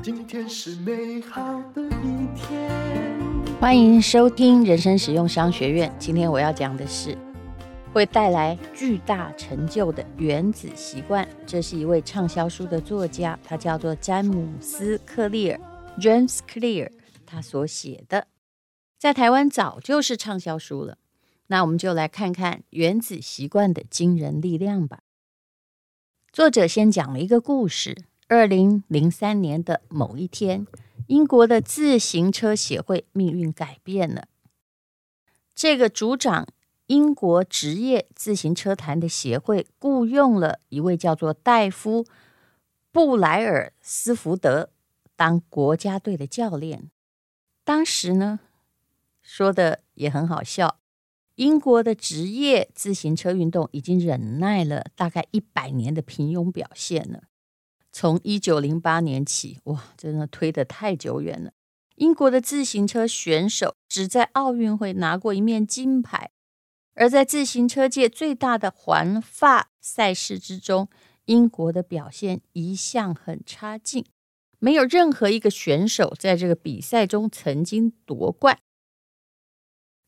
今天是美好的一天。欢迎收听人生实用商学院。今天我要讲的是会带来巨大成就的原子习惯。这是一位畅销书的作家，他叫做詹姆斯·克利尔 （James Clear），他所写的，在台湾早就是畅销书了。那我们就来看看原子习惯的惊人力量吧。作者先讲了一个故事：二零零三年的某一天，英国的自行车协会命运改变了。这个主掌英国职业自行车坛的协会雇佣了一位叫做戴夫·布莱尔斯福德当国家队的教练。当时呢，说的也很好笑。英国的职业自行车运动已经忍耐了大概一百年的平庸表现了。从一九零八年起，哇，真的推得太久远了。英国的自行车选手只在奥运会拿过一面金牌，而在自行车界最大的环法赛事之中，英国的表现一向很差劲，没有任何一个选手在这个比赛中曾经夺冠。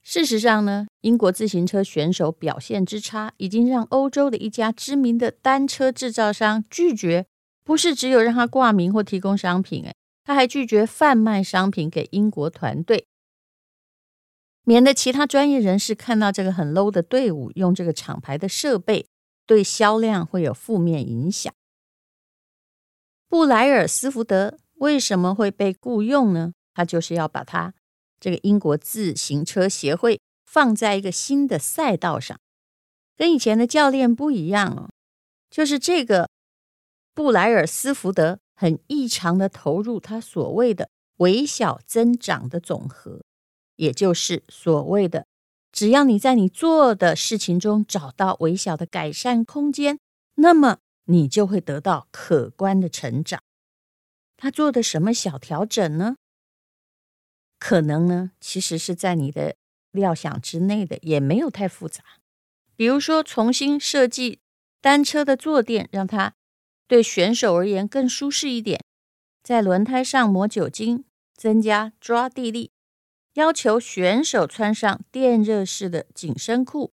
事实上呢，英国自行车选手表现之差，已经让欧洲的一家知名的单车制造商拒绝，不是只有让他挂名或提供商品，诶，他还拒绝贩卖商品给英国团队，免得其他专业人士看到这个很 low 的队伍用这个厂牌的设备，对销量会有负面影响。布莱尔斯福德为什么会被雇佣呢？他就是要把他。这个英国自行车协会放在一个新的赛道上，跟以前的教练不一样哦。就是这个布莱尔斯福德很异常的投入他所谓的微小增长的总和，也就是所谓的只要你在你做的事情中找到微小的改善空间，那么你就会得到可观的成长。他做的什么小调整呢？可能呢，其实是在你的料想之内的，也没有太复杂。比如说，重新设计单车的坐垫，让它对选手而言更舒适一点；在轮胎上抹酒精，增加抓地力；要求选手穿上电热式的紧身裤，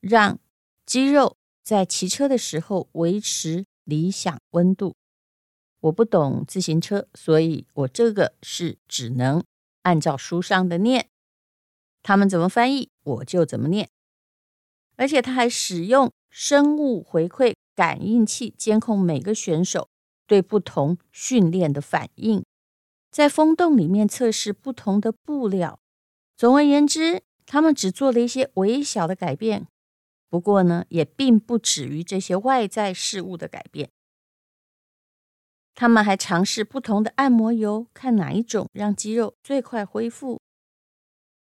让肌肉在骑车的时候维持理想温度。我不懂自行车，所以我这个是只能。按照书上的念，他们怎么翻译，我就怎么念。而且他还使用生物回馈感应器监控每个选手对不同训练的反应，在风洞里面测试不同的布料。总而言之，他们只做了一些微小的改变，不过呢，也并不止于这些外在事物的改变。他们还尝试不同的按摩油，看哪一种让肌肉最快恢复。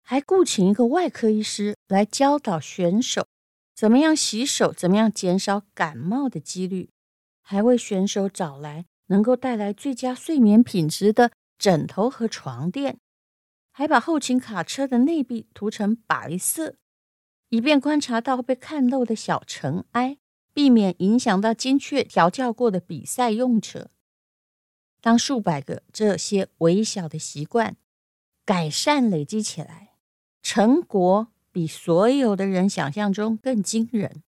还雇请一个外科医师来教导选手怎么样洗手，怎么样减少感冒的几率。还为选手找来能够带来最佳睡眠品质的枕头和床垫。还把后勤卡车的内壁涂成白色，以便观察到被看漏的小尘埃，避免影响到精确调教过的比赛用车。当数百个这些微小的习惯改善累积起来，成果比所有的人想象中更惊人。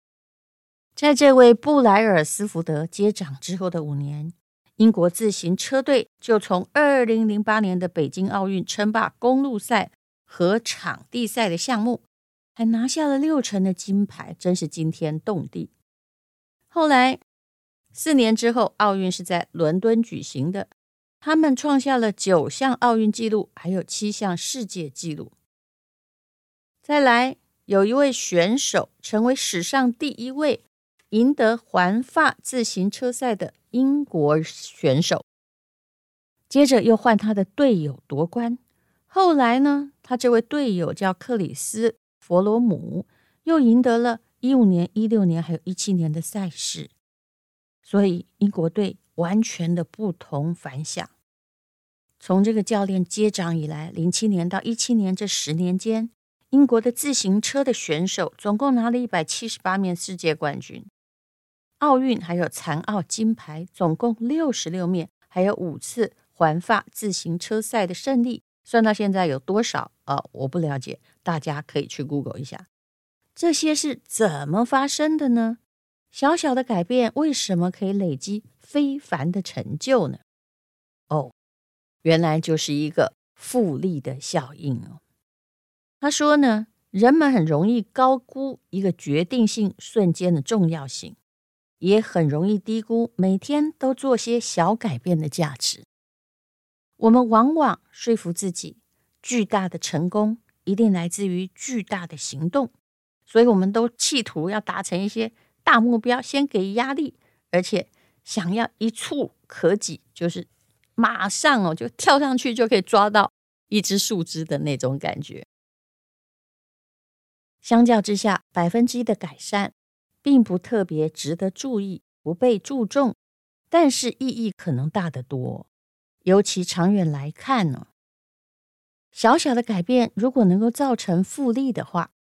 在这位布莱尔斯福德接掌之后的五年，英国自行车队就从二零零八年的北京奥运称霸公路赛和场地赛的项目，还拿下了六成的金牌，真是惊天动地。后来。四年之后，奥运是在伦敦举行的。他们创下了九项奥运纪录，还有七项世界纪录。再来，有一位选手成为史上第一位赢得环法自行车赛的英国选手。接着又换他的队友夺冠。后来呢，他这位队友叫克里斯·弗罗姆，又赢得了一五年、一六年还有一七年的赛事。所以，英国队完全的不同凡响。从这个教练接掌以来，零七年到一七年这十年间，英国的自行车的选手总共拿了一百七十八面世界冠军。奥运还有残奥金牌，总共六十六面，还有五次环法自行车赛的胜利，算到现在有多少？呃，我不了解，大家可以去 Google 一下。这些是怎么发生的呢？小小的改变为什么可以累积非凡的成就呢？哦，原来就是一个复利的效应哦。他说呢，人们很容易高估一个决定性瞬间的重要性。也很容易低估每天都做些小改变的价值。我们往往说服自己，巨大的成功一定来自于巨大的行动，所以我们都企图要达成一些大目标，先给压力，而且想要一触可及，就是马上哦就跳上去就可以抓到一只树枝的那种感觉。相较之下，百分之一的改善。并不特别值得注意，不被注重，但是意义可能大得多。尤其长远来看呢，小小的改变如果能够造成复利的话，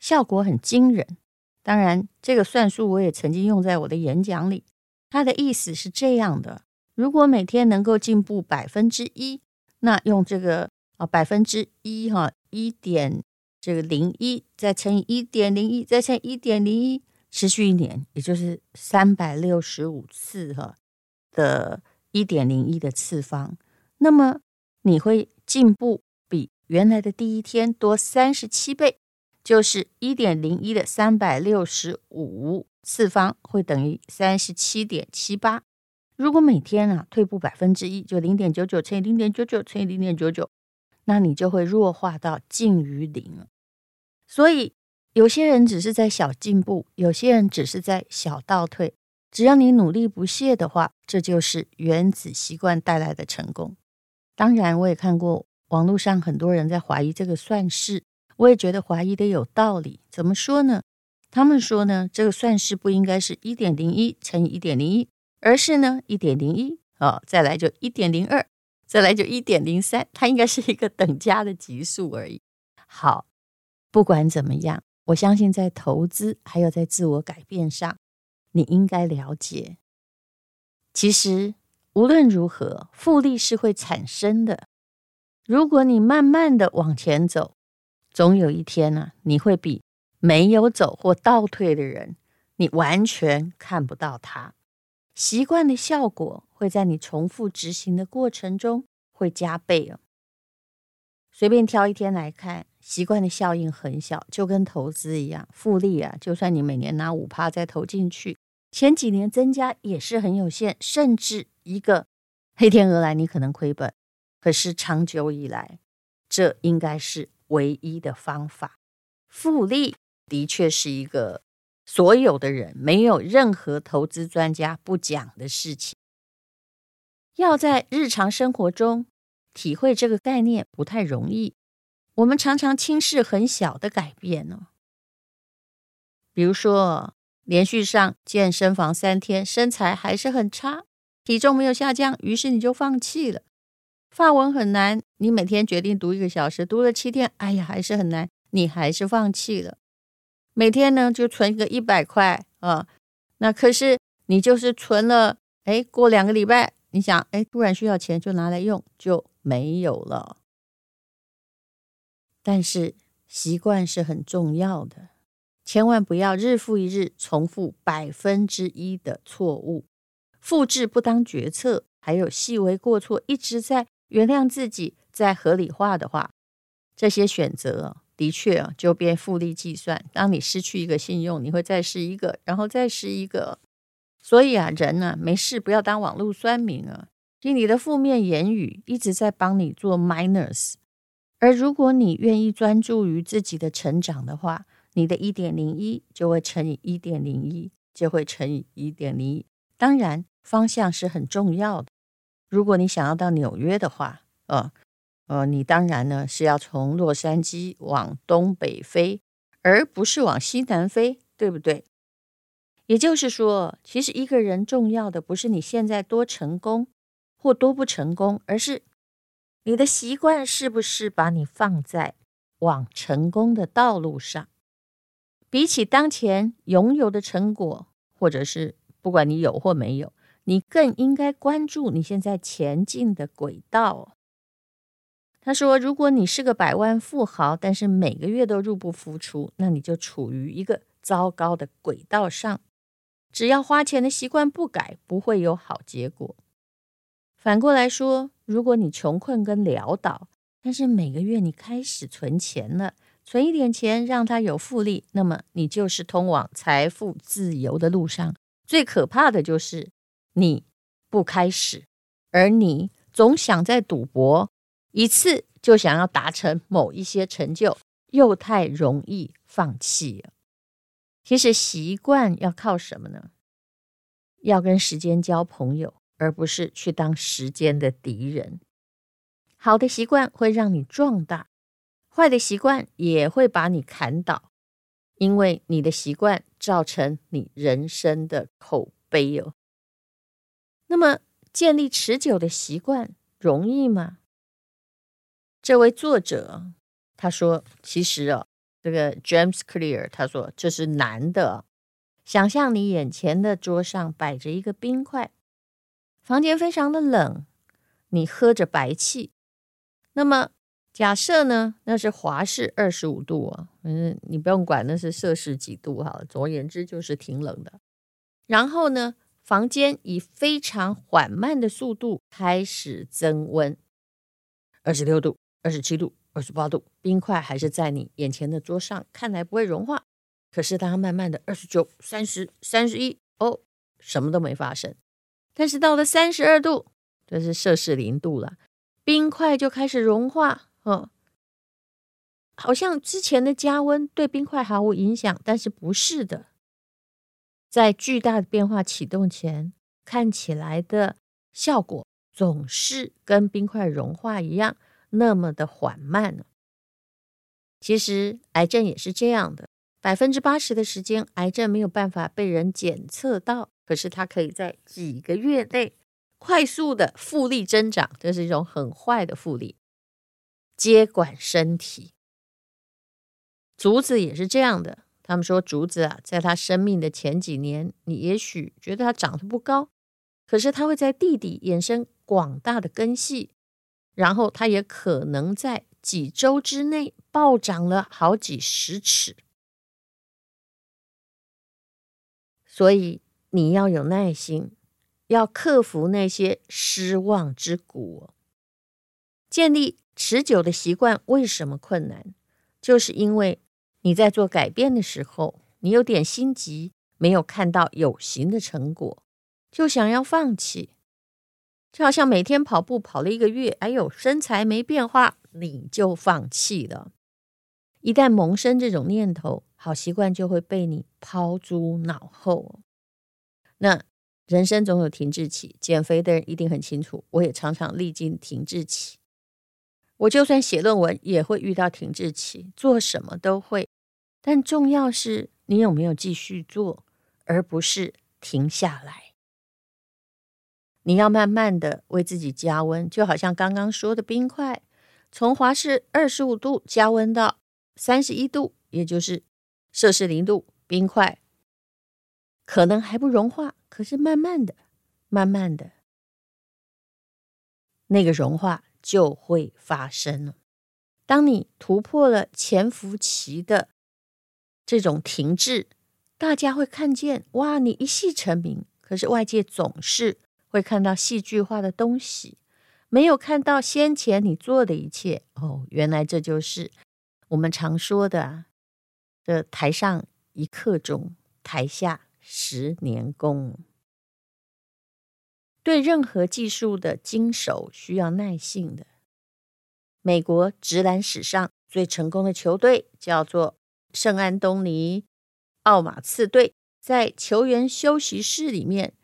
效果很惊人。当然，这个算术我也曾经用在我的演讲里。它的意思是这样的：如果每天能够进步百分之一，那用这个啊百分之一哈一点这个零一再乘以一点零一再乘以一点零一。持续一年，也就是三百六十五次哈的一点零一的次方，那么你会进步比原来的第一天多三十七倍，就是一点零一的三百六十五次方会等于三十七点七八。如果每天啊退步百分之一，就零点九九乘以零点九九乘以零点九九，那你就会弱化到近于零了。所以。有些人只是在小进步，有些人只是在小倒退。只要你努力不懈的话，这就是原子习惯带来的成功。当然，我也看过网络上很多人在怀疑这个算式，我也觉得怀疑的有道理。怎么说呢？他们说呢，这个算式不应该是一点零一乘以一点零一，而是呢一点零一啊，再来就一点零二，再来就一点零三，它应该是一个等价的级数而已。好，不管怎么样。我相信，在投资还有在自我改变上，你应该了解。其实无论如何，复利是会产生的。如果你慢慢的往前走，总有一天呢、你会比没有走或倒退的人，你完全看不到它。习惯的效果会在你重复执行的过程中会加倍哦。随便挑一天来看。习惯的效应很小，就跟投资一样，复利啊，就算你每年拿五趴再投进去，前几年增加也是很有限，甚至一个黑天鹅来，你可能亏本。可是长久以来，这应该是唯一的方法。复利的确是一个所有的人没有任何投资专家不讲的事情，要在日常生活中体会这个概念不太容易。我们常常轻视很小的改变哦，比如说连续上健身房三天，身材还是很差，体重没有下降，于是你就放弃了。法文很难，你每天决定读一个小时，读了七天，哎呀，还是很难，你还是放弃了。每天呢就存个一百块啊，那可是你就是存了，哎，过两个礼拜，你想，哎，突然需要钱，就拿来用，就没有了。但是习惯是很重要的，千万不要日复一日重复百分之一的错误，复制不当决策，还有细微过错，一直在原谅自己，在合理化的话，这些选择的确就变复利计算。当你失去一个信用，你会再失一个，然后再失一个。所以啊，人呢、没事不要当网络酸民啊，听你的负面言语一直在帮你做 minus。而如果你愿意专注于自己的成长的话，你的一点零一就会乘以一点零一，就会乘以一点零一。当然，方向是很重要的。如果你想要到纽约的话，呃，呃，你当然呢是要从洛杉矶往东北飞，而不是往西南飞，对不对？也就是说，其实一个人重要的不是你现在多成功或多不成功，而是。你的习惯是不是把你放在往成功的道路上？比起当前拥有的成果，或者是不管你有或没有，你更应该关注你现在前进的轨道。他说，如果你是个百万富豪，但是每个月都入不敷出，那你就处于一个糟糕的轨道上。只要花钱的习惯不改，不会有好结果。反过来说，如果你穷困跟潦倒，但是每个月你开始存钱了，存一点钱让它有复利，那么你就是通往财富自由的路上。最可怕的就是你不开始，而你总想在赌博，一次就想要达成某一些成就，又太容易放弃了。其实习惯要靠什么呢？要跟时间交朋友，而不是去当时间的敌人。好的习惯会让你壮大，坏的习惯也会把你砍倒，因为你的习惯造成你人生的口碑哦。那么，建立持久的习惯容易吗？这位作者他说：“其实哦。”这个 James Clear 他说：“这是难的。想象你眼前的桌上摆着一个冰块，房间非常的冷，你喝着白气。那么假设呢，那是华氏二十五度啊，嗯，你不用管那是摄氏几度哈。总而言之，就是挺冷的。然后呢，房间以非常缓慢的速度开始增温，二十六度，二十七度。”二十八度，冰块还是在你眼前的桌上，看来不会融化。可是当它慢慢的二十九、三十、三十一，哦，什么都没发生。但是到了三十二度，这是摄氏零度了，冰块就开始融化。哦，好像之前的加温对冰块毫无影响，但是不是的。在巨大的变化启动前，看起来的效果总是跟冰块融化一样。那么的缓慢呢？其实癌症也是这样的，百分之八十的时间，癌症没有办法被人检测到，可是它可以在几个月内快速的复利增长，这是一种很坏的复利。接管身体，竹子也是这样的。他们说竹子啊，在它生命的前几年，你也许觉得它长得不高，可是它会在地底衍生广大的根系。然后它也可能在几周之内暴涨了好几十尺，所以你要有耐心，要克服那些失望之谷。建立持久的习惯为什么困难？就是因为你在做改变的时候，你有点心急，没有看到有形的成果，就想要放弃。就好像每天跑步跑了一个月，哎呦，身材没变化，你就放弃了。一旦萌生这种念头，好习惯就会被你抛诸脑后。那人生总有停滞期，减肥的人一定很清楚。我也常常历经停滞期。我就算写论文也会遇到停滞期，做什么都会。但重要是你有没有继续做，而不是停下来。你要慢慢的为自己加温，就好像刚刚说的冰块，从华氏二十五度加温到三十一度，也就是摄氏零度，冰块可能还不融化，可是慢慢的、慢慢的，那个融化就会发生了。当你突破了潜伏期的这种停滞，大家会看见，哇，你一戏成名，可是外界总是。会看到戏剧化的东西，没有看到先前你做的一切。哦，原来这就是我们常说的“的台上一刻钟，台下十年功”。对任何技术的精熟需要耐性的。美国职篮史上最成功的球队叫做圣安东尼奥马刺队，在球员休息室里面。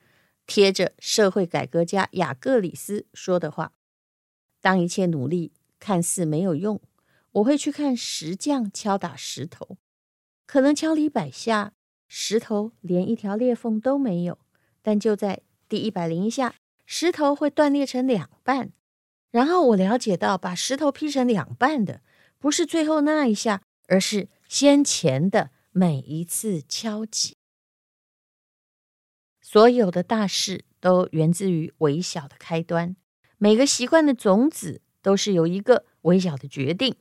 贴着社会改革家雅各里斯说的话：“当一切努力看似没有用，我会去看石匠敲打石头，可能敲了一百下，石头连一条裂缝都没有。但就在第一百零一下，石头会断裂成两半。然后我了解到，把石头劈成两半的不是最后那一下，而是先前的每一次敲击。”所有的大事都源自于微小的开端，每个习惯的种子都是由一个微小的决定，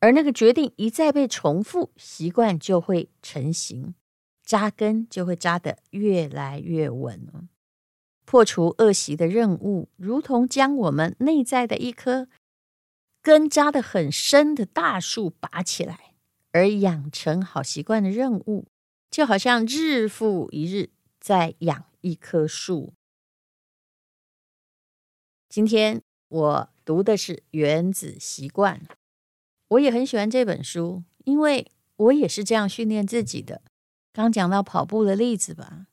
而那个决定一再被重复，习惯就会成型，扎根就会扎得越来越稳。破除恶习的任务，如同将我们内在的一棵根扎得很深的大树拔起来；而养成好习惯的任务，就好像日复一日在养一棵树。今天我读的是《原子习惯》，我也很喜欢这本书，因为我也是这样训练自己的。刚讲到跑步的例子吧。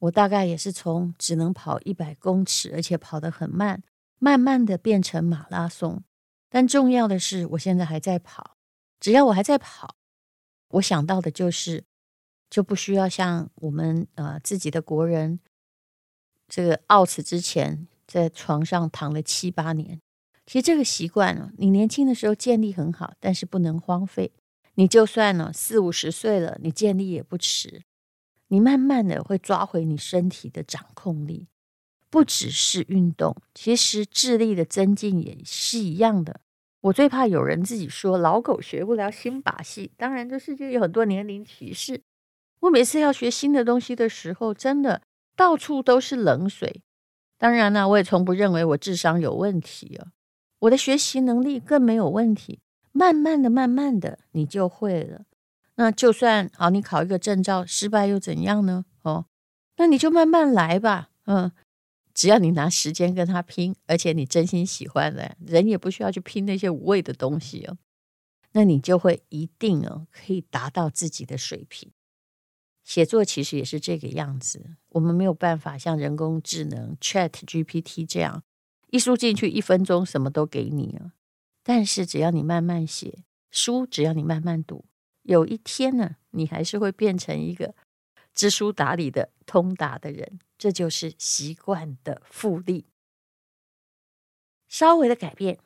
我大概也是从只能跑一百公尺，而且跑得很慢，慢慢的变成马拉松。但重要的是，我现在还在跑。只要我还在跑，我想到的就是，就不需要像我们呃自己的国人，这个奥茨之前在床上躺了七八年。其实这个习惯呢，你年轻的时候建立很好，但是不能荒废。你就算呢四五十岁了，你建立也不迟。你慢慢的会抓回你身体的掌控力，不只是运动，其实智力的增进也是一样的。我最怕有人自己说老狗学不了新把戏，当然这世界有很多年龄歧视。我每次要学新的东西的时候，真的到处都是冷水。当然呢，我也从不认为我智商有问题啊，我的学习能力更没有问题。慢慢的，慢慢的，你就会了。那就算好，你考一个证照失败又怎样呢？哦，那你就慢慢来吧。嗯，只要你拿时间跟他拼，而且你真心喜欢的，人也不需要去拼那些无谓的东西哦。那你就会一定哦，可以达到自己的水平。写作其实也是这个样子，我们没有办法像人工智能 Chat GPT 这样一输进去一分钟什么都给你啊。但是只要你慢慢写书，只要你慢慢读。有一天呢，你还是会变成一个知书达理的通达的人，这就是习惯的复利。稍微的改变，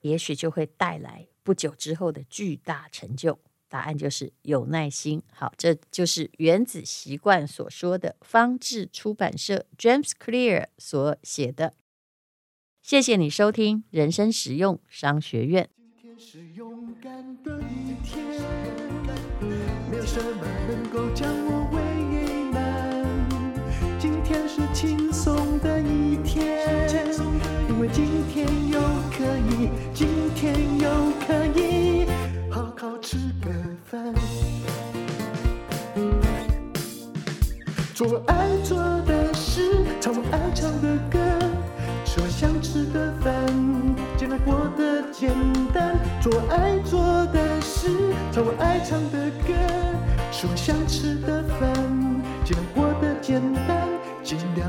也许就会带来不久之后的巨大成就。答案就是有耐心。好，这就是《原子习惯》所说的，方志出版社 James Clear 所写的。谢谢你收听人生实用商学院。什么能够将我轻松的一天，因为今天又可以，今天又可以好好吃个饭，做我爱做的事，唱我爱唱的歌，吃我想吃的饭，尽量过得简单，做我爱做的事，唱我爱唱的歌。吃我想吃的饭，尽量过得简单，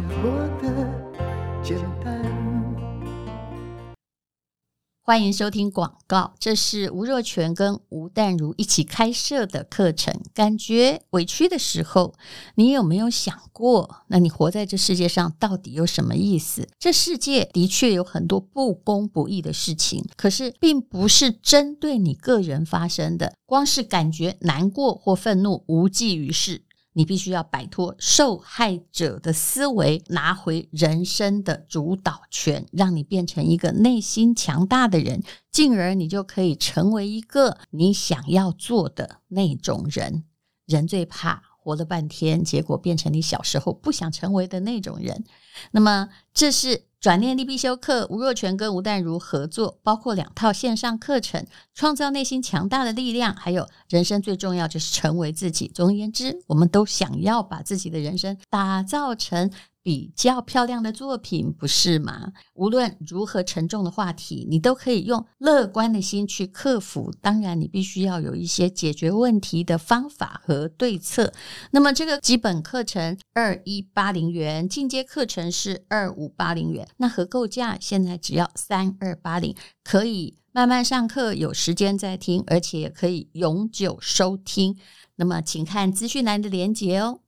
尽量过得简单。欢迎收听广告，这是吴若权跟吴淡如一起开设的课程。感觉委屈的时候，你有没有想过，那你活在这世界上到底有什么意思？这世界的确有很多不公不义的事情，可是并不是针对你个人发生的。光是感觉难过或愤怒无济于事，你必须要摆脱受害者的思维，拿回人生的主导权，让你变成一个内心强大的人，进而你就可以成为一个你想要做的那种人。人最怕活了半天，结果变成你小时候不想成为的那种人。那么，这是。转念力必修课，吴若泉跟吴淡如合作，包括两套线上课程，创造内心强大的力量，还有人生最重要就是成为自己。总而言之，我们都想要把自己的人生打造成比较漂亮的作品，不是吗？无论如何沉重的话题，你都可以用乐观的心去克服。当然，你必须要有一些解决问题的方法和对策。那么，这个基本课程二一八零元，进阶课程是二五八零元。那合购价现在只要三二八零，可以慢慢上课，有时间再听，而且也可以永久收听。那么，请看资讯栏的连接哦。